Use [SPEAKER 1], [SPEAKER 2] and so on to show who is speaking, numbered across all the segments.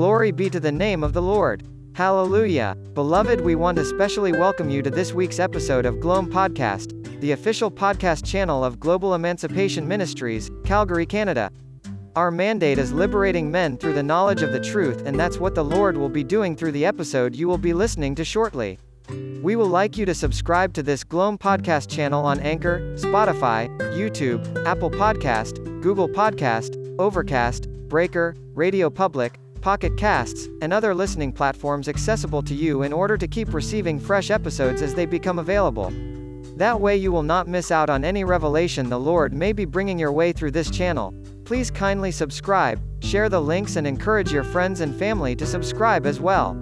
[SPEAKER 1] Glory be to the name of the Lord. Hallelujah. Beloved, we want to specially welcome you to this week's episode of Gloam Podcast, the official podcast channel of Global Emancipation Ministries, Calgary, Canada. Our mandate is liberating men through the knowledge of the truth, and that's what the Lord will be doing through the episode you will be listening to shortly. We will like you to subscribe to this Gloam podcast channel on Anchor, Spotify, YouTube, Apple Podcast, Google Podcast, Overcast, Breaker, Radio Public, Pocket Casts, and other listening platforms accessible to you in order to keep receiving fresh episodes as they become available. That way you will not miss out on any revelation the Lord may be bringing your way through this channel. Please kindly subscribe, share the links and encourage your friends and family to subscribe as well.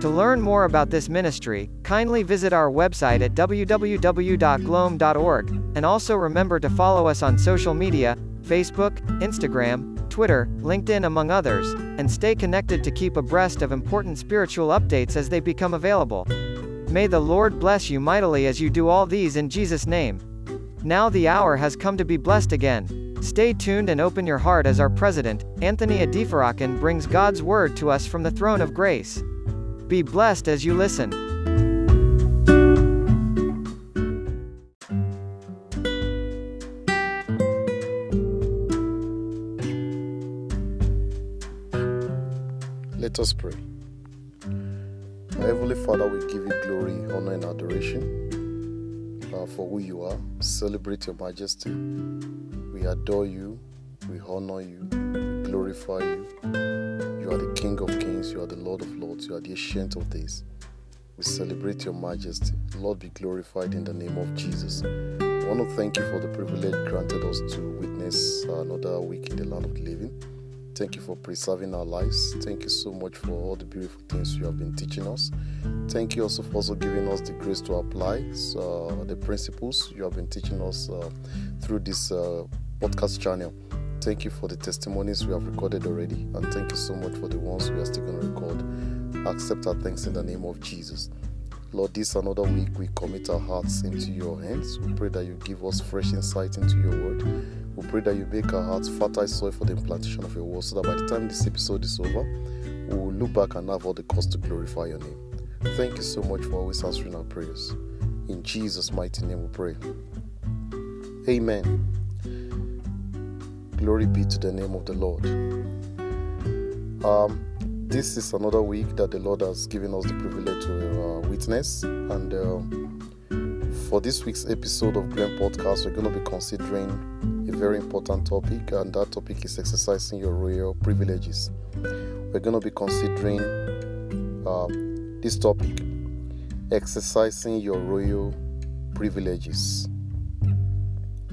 [SPEAKER 1] To learn more about this ministry, kindly visit our website at www.gloam.org, and also remember to follow us on social media Facebook, Instagram, Twitter, LinkedIn, among others, and stay connected to keep abreast of important spiritual updates as they become available. May the Lord bless you mightily as you do all these in Jesus' name. Now the hour has come to be blessed again. Stay tuned and open your heart as our president, Anthony Adefarakan, brings God's word to us from the throne of grace. Be blessed as you listen.
[SPEAKER 2] Let us pray. Heavenly Father, we give you glory, honor, and adoration uh, for who you are. Celebrate your majesty. We adore you. We honor you. We glorify you. You are the King of kings. You are the Lord of lords. You are the Ancient of days. We celebrate your majesty. Lord, be glorified in the name of Jesus. I want to thank you for the privilege granted us to witness another week in the land of the living. Thank you for preserving our lives. Thank you so much for all the beautiful things you have been teaching us. Thank you also for also giving us the grace to apply the principles you have been teaching us uh, through this uh, podcast channel. Thank you for the testimonies we have recorded already, and thank you so much for the ones we are still going to record. Accept our thanks in the name of Jesus. Lord, this another week we commit our hearts into your hands. We pray that you give us fresh insight into your word. Pray that you make our hearts fertile soil for the implantation of your word so that by the time this episode is over, we will look back and have all the cause to glorify your name. Thank you so much for always answering our prayers. In Jesus' mighty name we pray. Amen. Glory be to the name of the Lord. Um, this is another week that the Lord has given us the privilege to uh, witness. And uh, for this week's episode of Glen Podcast, we're going to be considering very important topic, and that topic is exercising your royal privileges. We're going to be considering uh, this topic exercising your royal privileges.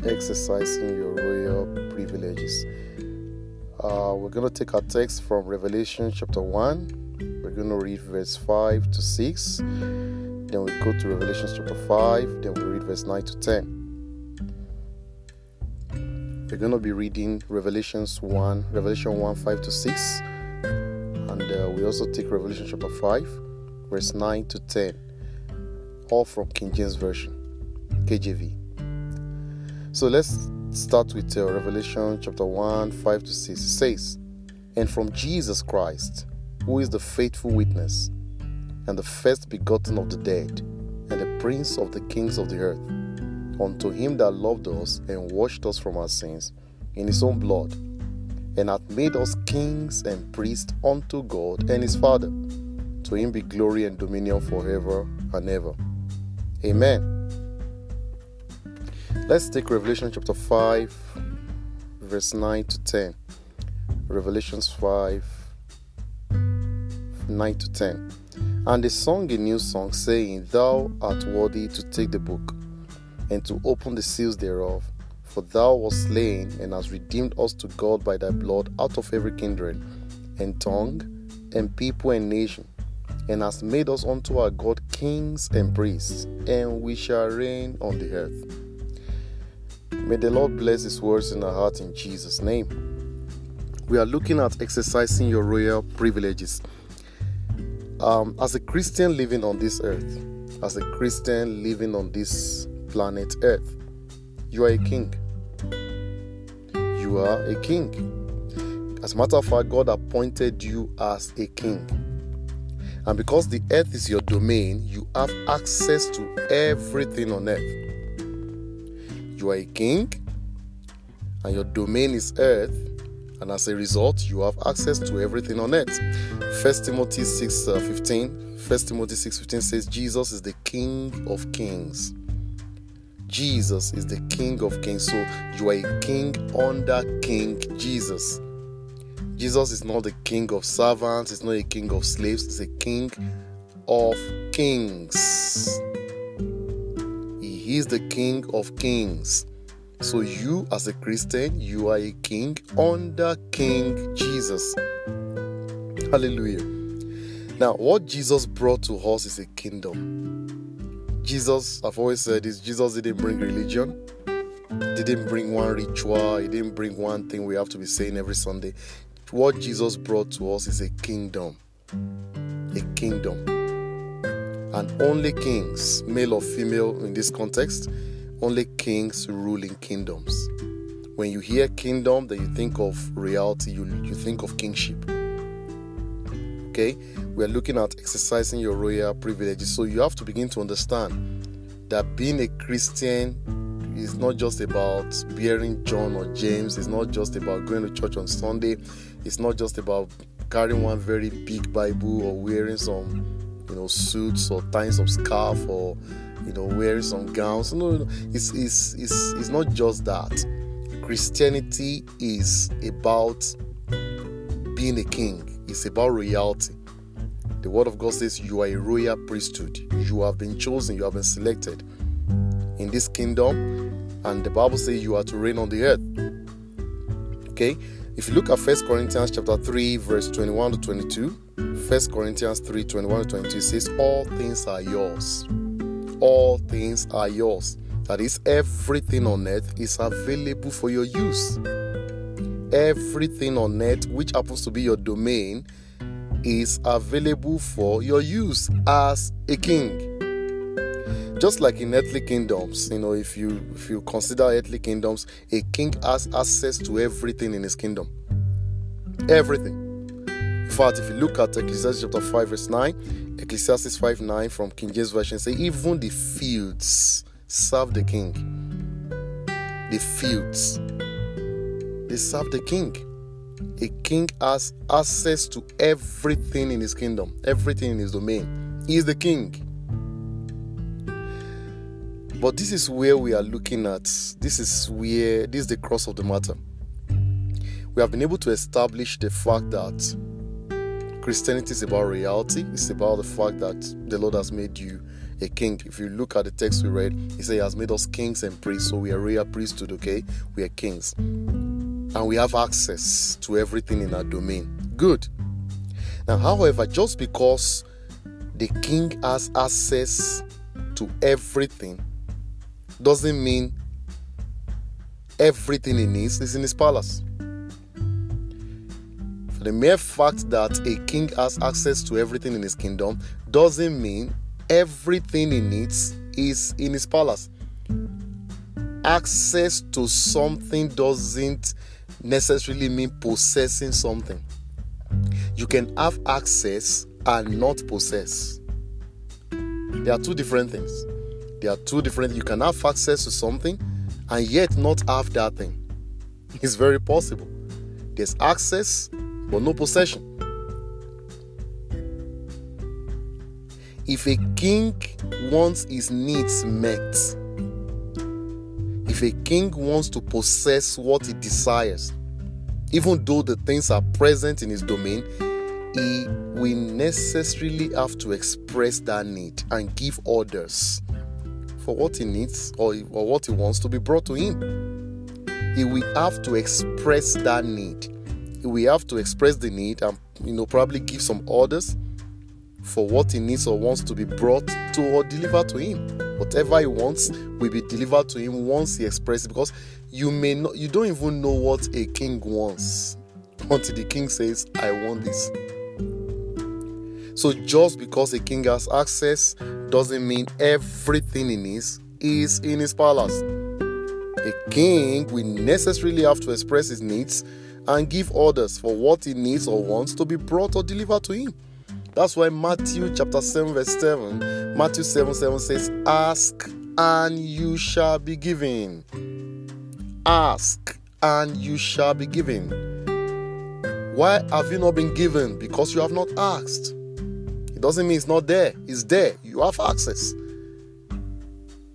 [SPEAKER 2] Exercising your royal privileges. Uh, we're going to take our text from Revelation chapter 1. We're going to read verse 5 to 6. Then we go to Revelation chapter 5. Then we read verse 9 to 10. We're going to be reading Revelations 1, Revelation 1, 5 to 6. And uh, we also take Revelation chapter 5, verse 9 to 10. All from King James Version, KJV. So let's start with uh, Revelation chapter 1, 5 to 6. It says, And from Jesus Christ, who is the faithful witness, and the first begotten of the dead, and the prince of the kings of the earth, unto him that loved us and washed us from our sins in his own blood, and hath made us kings and priests unto God and his Father. To him be glory and dominion forever and ever. Amen. Let's take Revelation chapter 5, verse 9 to 10. Revelations 5, 9 to 10. And they sung a new song, saying, Thou art worthy to take the book and to open the seals thereof. For thou wast slain and hast redeemed us to God by thy blood out of every kindred, and tongue, and people, and nation, and hast made us unto our God kings and priests, and we shall reign on the earth. May the Lord bless His words in our heart in Jesus' name. We are looking at exercising your royal privileges. Um, as a Christian living on this earth, as a Christian living on this planet Earth, you are a king. You are a king. As a matter of fact, God appointed you as a king. And because the earth is your domain, you have access to everything on earth. You are a king, and your domain is earth, and as a result, you have access to everything on earth. 1 Timothy 6 uh, 15. 1 Timothy 6 15 says, Jesus is the King of kings. Jesus is the King of kings. So you are a king under King Jesus. Jesus is not the king of servants, he's not a king of slaves, he's a king of kings. He is the king of kings. So you as a Christian, you are a king under King Jesus. Hallelujah. Now, what Jesus brought to us is a kingdom. Jesus, I've always said this, Jesus didn't bring religion. Didn't bring one ritual, he didn't bring one thing we have to be saying every Sunday. What Jesus brought to us is a kingdom. A kingdom. And only kings, male or female in this context, only kings rule in kingdoms. When you hear kingdom, then you think of reality, you, you think of kingship. Okay? We are looking at exercising your royal privileges. So you have to begin to understand that being a Christian is not just about bearing John or James, it's not just about going to church on Sunday, it's not just about carrying one very big Bible or wearing some, you know, suits or tying some scarf or you know wearing some gowns. No, no, it's it's it's it's not just that. Christianity is about being a king. It's about royalty. The word of God says you are a royal priesthood. You have been chosen, you have been selected in this kingdom, and the Bible says you are to reign on the earth. Okay? If you look at First Corinthians chapter 3, verse 21 to 22, 1 Corinthians 3, 21 to 22 says, All things are yours. All things are yours. That is, everything on earth is available for your use. Everything on earth, which happens to be your domain, is available for your use as a king. Just like in earthly kingdoms you know if you if you consider earthly kingdoms a king has access to everything in his kingdom. Everything. In fact if you look at ecclesiastes chapter 5 verse 9 ecclesiastes 5 9 from king james version say even the fields serve the king. The fields. They serve the king a king has access to everything in his kingdom everything in his domain he is the king but this is where we are looking at. This is where this is the cross of the matter. We have been able to establish the fact that Christianity is about reality. It's about the fact that the Lord has made you a king. If you look at the text we read, He said He has made us kings and priests. So we are royal priesthood, okay? We are kings. And we have access to everything in our domain. Good. Now, however, just because the king has access to everything doesn't mean everything he needs is in his palace. For the mere fact that a king has access to everything in his kingdom doesn't mean everything he needs is in his palace. Access to something doesn't necessarily mean possessing something. You can have access and not possess. There are two different things. There are two different. You can have access to something and yet not have that thing. It's very possible. There's access but no possession. If a king wants his needs met, if a king wants to possess what he desires, even though the things are present in his domain, he will necessarily have to express that need and give orders for what he needs or, or what he wants to be brought to him. He will have to express that need. He will have to express the need and you know probably give some orders for what he needs or wants to be brought to or delivered to him. Whatever he wants will be delivered to him once he expresses because you may not you don't even know what a king wants until the king says, I want this. So just because a king has access doesn't mean everything he needs is in his palace. A king will necessarily have to express his needs and give orders for what he needs or wants to be brought or delivered to him. That's why Matthew chapter 7, verse 7, Matthew 7 7 says, Ask and you shall be given. Ask and you shall be given. Why have you not been given? Because you have not asked. It doesn't mean it's not there, it's there. You have access.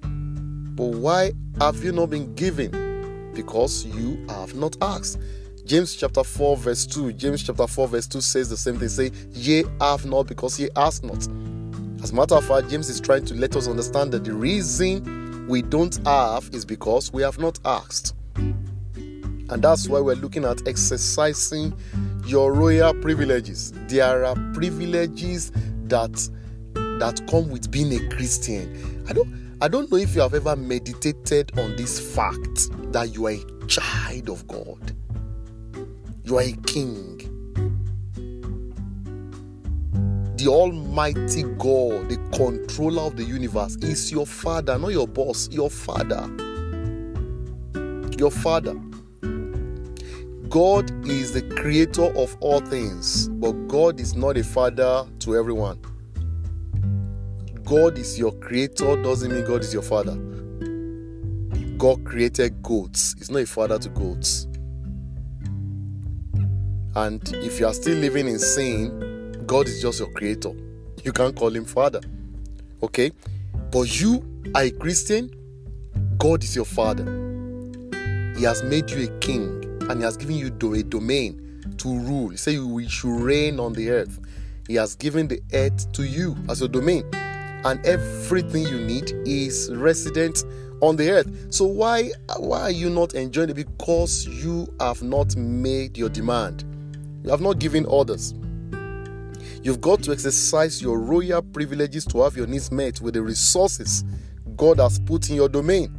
[SPEAKER 2] But why have you not been given? Because you have not asked. James chapter 4, verse 2. James chapter 4, verse 2 says the same thing. Say, ye have not because ye ask not. As a matter of fact, James is trying to let us understand that the reason we don't have is because we have not asked. And that's why we're looking at exercising your royal privileges. There are privileges that that come with being a Christian. I don't I don't know if you have ever meditated on this fact that you are a child of God. You are a king. The Almighty God, the controller of the universe, is your father, not your boss, your father. Your father. God is the creator of all things, but God is not a father to everyone. God is your creator doesn't mean God is your father. God created goats, He's not a father to goats. And if you are still living in sin, God is just your creator. You can't call him father. Okay? But you are a Christian, God is your father. He has made you a king and He has given you a domain to rule. He said you should reign on the earth. He has given the earth to you as a domain, and everything you need is resident on the earth. So why why are you not enjoying it? Because you have not made your demand. You have not given orders. You've got to exercise your royal privileges to have your needs met with the resources God has put in your domain.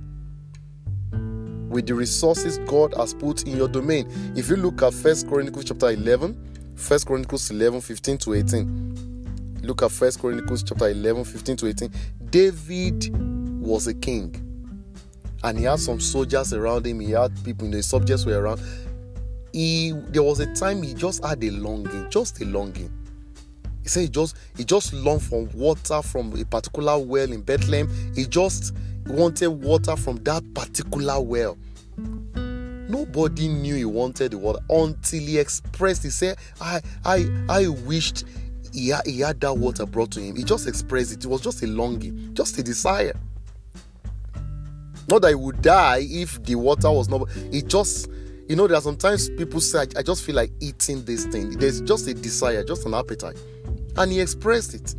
[SPEAKER 2] With the resources God has put in your domain. If you look at First Chronicles chapter 11, First Chronicles 11, 15 to 18. Look at First Chronicles chapter 11, 15 to 18. David was a king. And he had some soldiers around him. He had people, you know, his subjects were around he there was a time he just had a longing, just a longing. He said he just he just longed for water from a particular well in Bethlehem. He just wanted water from that particular well. Nobody knew he wanted the water until he expressed. He said, "I I I wished he had, he had that water brought to him." He just expressed it. It was just a longing, just a desire. Not that he would die if the water was not. It just you know, there are sometimes people say, I just feel like eating this thing. There's just a desire, just an appetite. And he expressed it.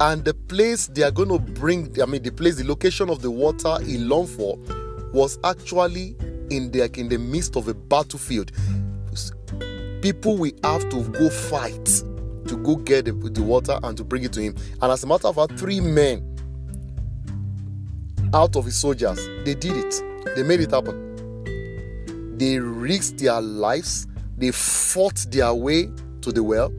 [SPEAKER 2] And the place they are going to bring, I mean, the place, the location of the water he longed for was actually in the, in the midst of a battlefield. People will have to go fight to go get the, the water and to bring it to him. And as a matter of fact, three men out of his soldiers, they did it they made it happen. They risked their lives, they fought their way to the well,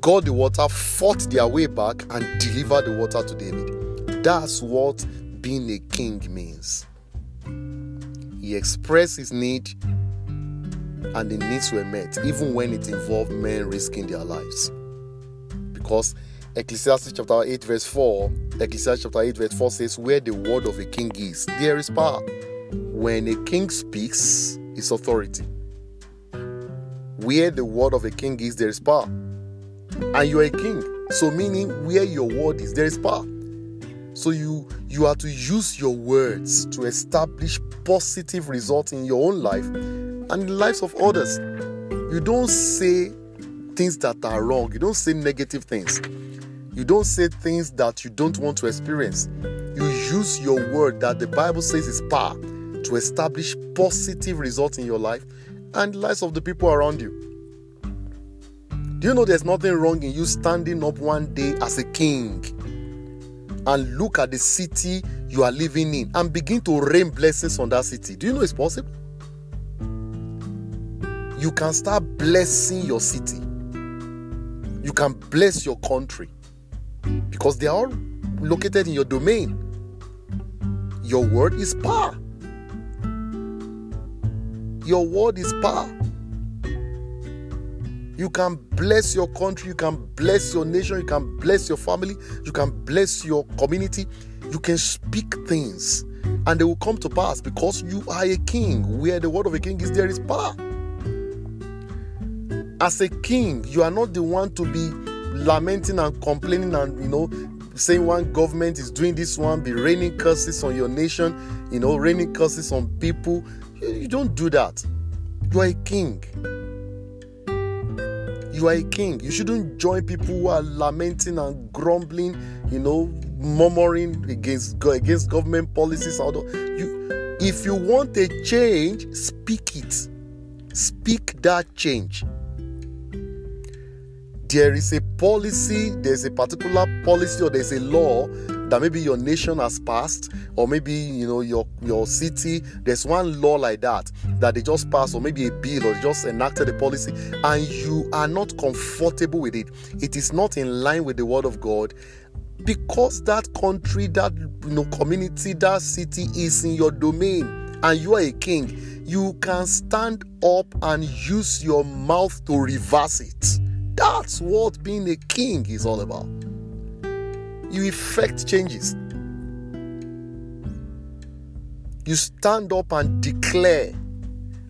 [SPEAKER 2] got the water, fought their way back, and delivered the water to David. That's what being a king means. He expressed his need, and the needs were met, even when it involved men risking their lives. Because Ecclesiastes chapter 8, verse 4, Ecclesiastes chapter 8, verse 4 says, Where the word of a king is, there is power when a king speaks, is authority. Where the word of a king is, there is power. And you are a king. So meaning where your word is, there is power. So you you are to use your words to establish positive results in your own life and the lives of others. You don't say things that are wrong. You don't say negative things. You don't say things that you don't want to experience. You use your word that the Bible says is power to establish positive results in your life and the lives of the people around you. Do you know there's nothing wrong in you standing up one day as a king and look at the city you are living in and begin to rain blessings on that city? Do you know it's possible? You can start blessing your city. You can bless your country because they are all located in your domain. Your word is power. Your word is power. You can bless your country, you can bless your nation, you can bless your family, you can bless your community. You can speak things and they will come to pass because you are a king. Where the word of a king is, there is power. As a king, you are not the one to be lamenting and complaining and you know saying one government is doing this one, be raining curses on your nation, you know, raining curses on people. Don't do that. You are a king. You are a king. You shouldn't join people who are lamenting and grumbling, you know, murmuring against against government policies. Although you, if you want a change, speak it. Speak that change there is a policy, there's a particular policy or there's a law that maybe your nation has passed, or maybe you know your your city, there's one law like that that they just passed, or maybe a bill or just enacted a policy, and you are not comfortable with it. It is not in line with the word of God. Because that country, that you know, community, that city is in your domain, and you are a king, you can stand up and use your mouth to reverse it that's what being a king is all about. You effect changes. You stand up and declare.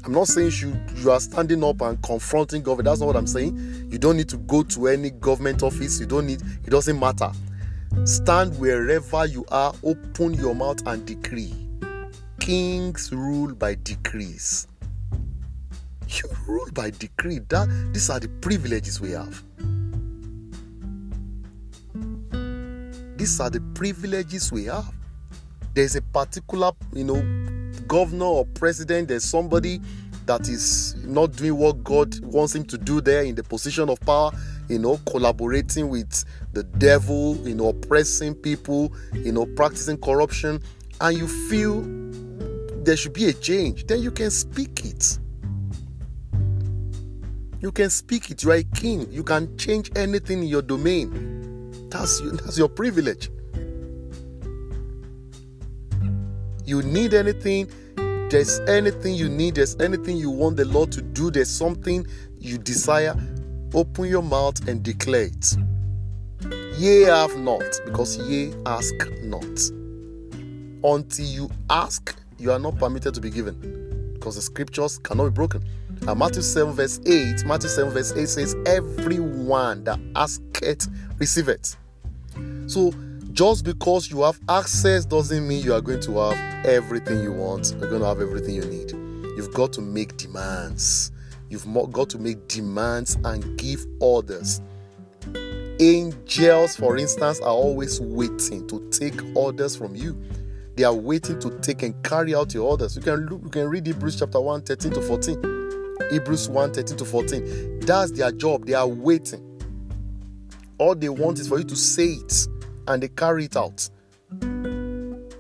[SPEAKER 2] I'm not saying you, you are standing up and confronting government. That's not what I'm saying. You don't need to go to any government office. You don't need, it doesn't matter. Stand wherever you are, open your mouth and decree. Kings rule by decrees. You rule by decree. That these are the privileges we have. These are the privileges we have. There's a particular, you know, governor or president, there's somebody that is not doing what God wants him to do there in the position of power, you know, collaborating with the devil, you know, oppressing people, you know, practicing corruption, and you feel there should be a change, then you can speak it. You can speak it. You are a king. You can change anything in your domain. That's, that's your privilege. You need anything, there's anything you need, there's anything you want the Lord to do, there's something you desire, open your mouth and declare it. Ye have not, because ye ask not. Until you ask, you are not permitted to be given, because the scriptures cannot be broken. Uh, Matthew 7, verse 8. Matthew 7, verse 8 says, Everyone that asketh, receiveth. So, just because you have access doesn't mean you are going to have everything you want. You're going to have everything you need. You've got to make demands. You've got to make demands and give orders. Angels, for instance, are always waiting to take orders from you. They are waiting to take and carry out your orders. You can look, you can read Hebrews chapter 1, 13 to 14. Hebrews 1 13 to 14. That's their job. They are waiting. All they want is for you to say it and they carry it out.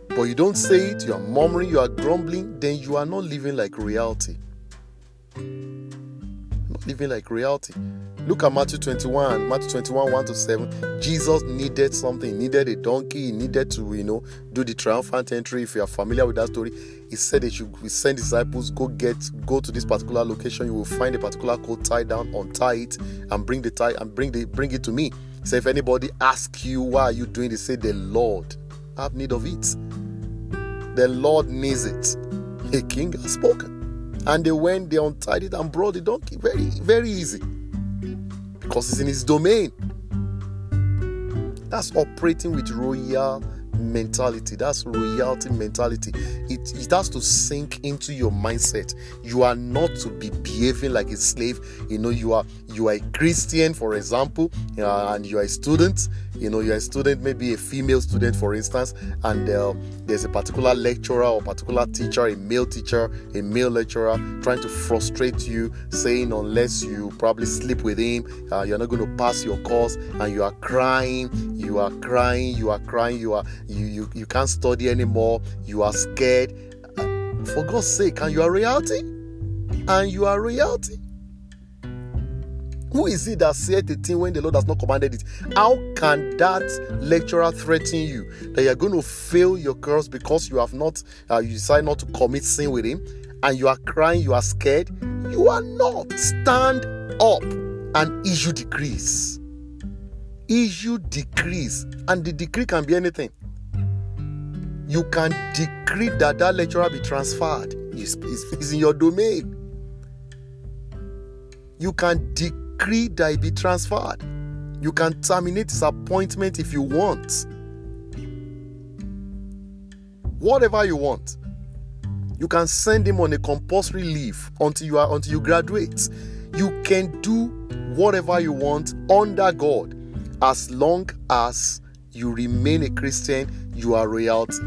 [SPEAKER 2] But you don't say it, you are murmuring, you are grumbling, then you are not living like reality. Not living like reality. Look at Matthew 21, Matthew 21, 1 to 7. Jesus needed something, he needed a donkey, he needed to, you know, do the triumphant entry. If you are familiar with that story, he said they should send disciples, go get, go to this particular location, you will find a particular coat, tie down, untie it, and bring the tie and bring the bring it to me. Say, if anybody asks you why are you doing this, say the Lord I have need of it. The Lord needs it. The king has spoken. And they went, they untied it and brought the donkey. Very, very easy because it's in his domain. That's operating with royal mentality. That's royalty mentality. It, it has to sink into your mindset. You are not to be behaving like a slave. You know, you are you are a Christian, for example, uh, and you are a student. You know, you're a student, maybe a female student, for instance, and uh, there's a particular lecturer or particular teacher, a male teacher, a male lecturer, trying to frustrate you, saying unless you probably sleep with him, uh, you're not going to pass your course, and you are crying, you are crying, you are crying, you are you you, you can't study anymore, you are scared. Uh, for God's sake, and you are reality, and you are reality Who is it that said the thing when the Lord has not commanded it? How can that lecturer threaten you that you're going to fail your course because you have not, uh, you decide not to commit sin with him, and you are crying, you are scared? You are not. Stand up and issue decrees. Issue decrees, and the decree can be anything. You can decree that that lecturer be transferred. It's, it's, it's in your domain. You can decree decree that he be transferred. You can terminate his appointment if you want. Whatever you want. You can send him on a compulsory leave until you are until you graduate. You can do whatever you want under God as long as you remain a Christian, you are royalty.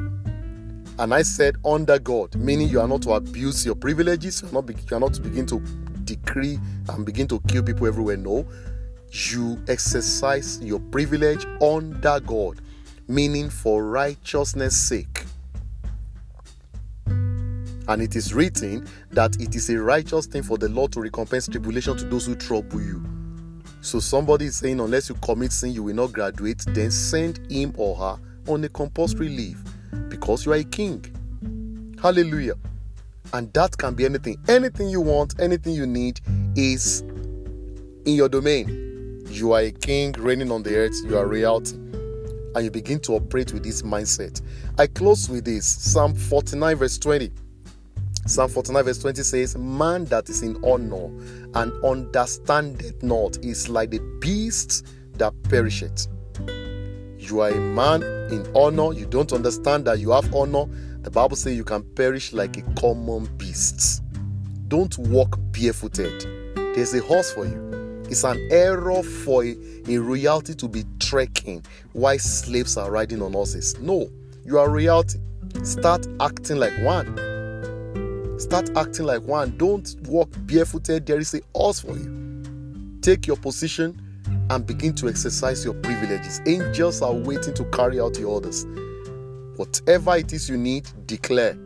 [SPEAKER 2] And I said under God, meaning you are not to abuse your privileges, you are not, you are not to begin to decree and begin to kill people everywhere. No, you exercise your privilege under God, meaning for righteousness' sake. And it is written that it is a righteous thing for the Lord to recompense tribulation to those who trouble you. So somebody is saying, unless you commit sin, you will not graduate, then send him or her on a compulsory leave because you are a king. Hallelujah. And that can be anything. Anything you want, anything you need is in your domain. You are a king reigning on the earth, you are reality. And you begin to operate with this mindset. I close with this Psalm 49, verse 20. Psalm 49, verse 20 says, Man that is in honor and understandeth not is like the beast that perisheth. You are a man in honor, you don't understand that you have honor, the Bible says you can perish like a common beast. Don't walk barefooted. There's a horse for you. It's an error for a, a royalty to be trekking while slaves are riding on horses. No, you are royalty. Start acting like one. Start acting like one. Don't walk barefooted. There is a horse for you. Take your position and begin to exercise your privileges. Angels are waiting to carry out your orders. Whatever it is you need, declare.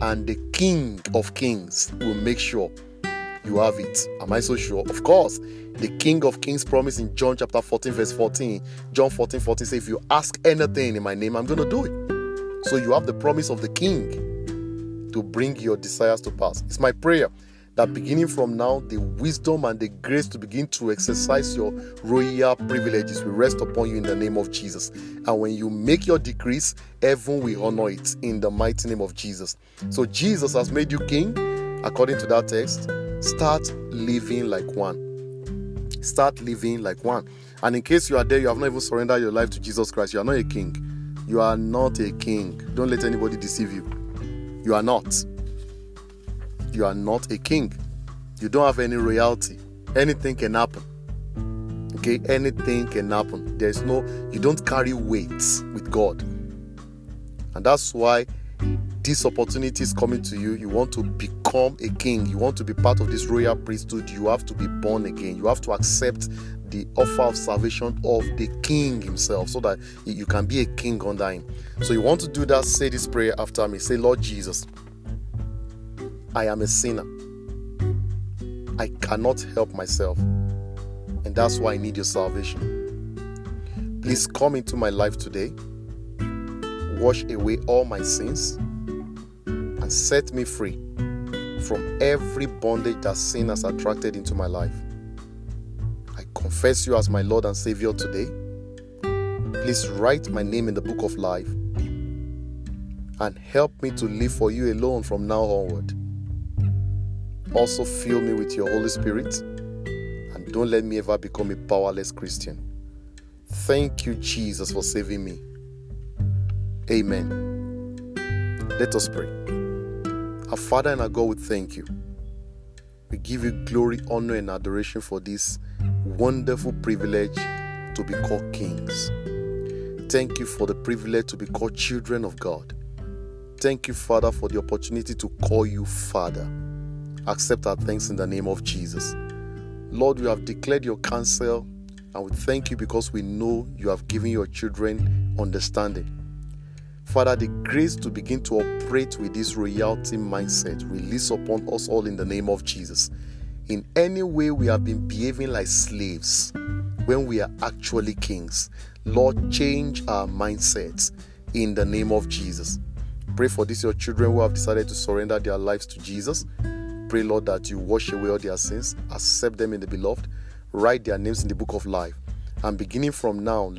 [SPEAKER 2] And the King of Kings will make sure you have it. Am I so sure? Of course. The King of Kings promised in John chapter 14, verse 14. John 14, 14 says, If you ask anything in my name, I'm going to do it. So you have the promise of the King to bring your desires to pass. It's my prayer that beginning from now, the wisdom and the grace to begin to exercise your royal privileges will rest upon you in the name of Jesus. And when you make your decrees, heaven will honor it in the mighty name of Jesus. So Jesus has made you king, according to that text. Start living like one. Start living like one. And in case you are there, you have not even surrendered your life to Jesus Christ, you are not a king. You are not a king. Don't let anybody deceive you. You are not you are not a king. You don't have any royalty. Anything can happen. Okay, anything can happen. There's no, you don't carry weights with God. And that's why this opportunity is coming to you. You want to become a king. You want to be part of this royal priesthood. You have to be born again. You have to accept the offer of salvation of the king himself so that you can be a king under him. So you want to do that, say this prayer after me. Say, Lord Jesus, I am a sinner. I cannot help myself. And that's why I need your salvation. Please come into my life today, wash away all my sins, and set me free from every bondage that sin has attracted into my life. I confess you as my Lord and Savior today. Please write my name in the book of life and help me to live for you alone from now onward. Also, fill me with your Holy Spirit and don't let me ever become a powerless Christian. Thank you, Jesus, for saving me. Amen. Let us pray. Our Father and our God, we thank you. We give you glory, honor, and adoration for this wonderful privilege to be called kings. Thank you for the privilege to be called children of God. Thank you, Father, for the opportunity to call you Father. Accept our thanks in the name of Jesus. Lord, we have declared your counsel and we thank you because we know you have given your children understanding. Father, the grace to begin to operate with this royalty mindset release upon us all in the name of Jesus. in any way we have been behaving like slaves when we are actually kings. Lord, change our mindsets in the name of Jesus. Pray for these your children who have decided to surrender their lives to Jesus. Pray, Lord, that you wash away all their sins, accept them in the beloved, write their names in the book of life, and beginning from now,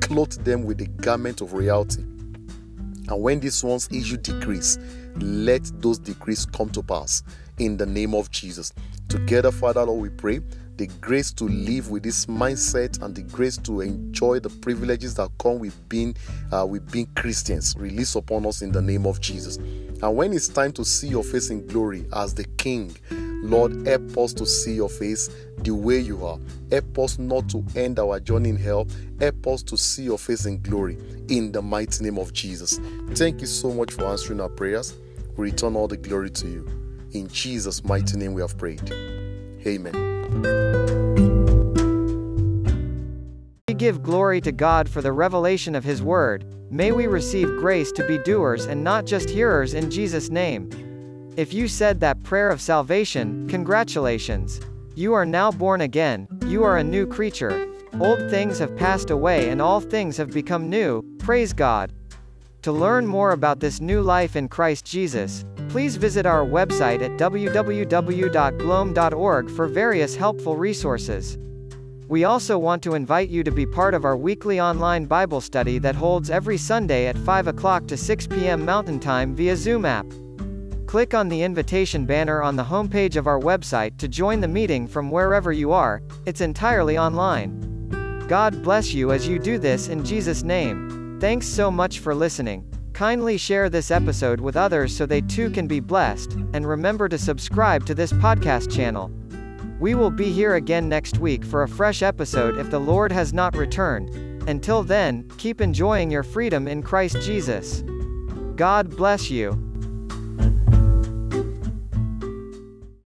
[SPEAKER 2] clothe them with the garment of reality. And when these ones issue decrees, let those decrees come to pass in the name of Jesus. Together, Father, Lord, we pray the grace to live with this mindset and the grace to enjoy the privileges that come with being uh, with being Christians release upon us in the name of Jesus. And when it's time to see your face in glory as the King, Lord, help us to see your face the way you are. Help us not to end our journey in hell. Help us to see your face in glory in the mighty name of Jesus. Thank you so much for answering our prayers. We return all the glory to you. In Jesus' mighty name we have prayed. Amen.
[SPEAKER 1] Give glory to God for the revelation of His Word. May we receive grace to be doers and not just hearers in Jesus' name. If you said that prayer of salvation, congratulations. You are now born again, you are a new creature. Old things have passed away and all things have become new, praise God. To learn more about this new life in Christ Jesus, please visit our website at www.gloam.org for various helpful resources. We also want to invite you to be part of our weekly online Bible study that holds every Sunday at 5 o'clock to 6 p.m. Mountain Time via Zoom app. Click on the invitation banner on the homepage of our website to join the meeting from wherever you are, it's entirely online. God bless you as you do this in Jesus' name. Thanks so much for listening. Kindly share this episode with others so they too can be blessed, and remember to subscribe to this podcast channel. We will be here again next week for a fresh episode if the Lord has not returned. Until then, keep enjoying your freedom in Christ Jesus. God bless you.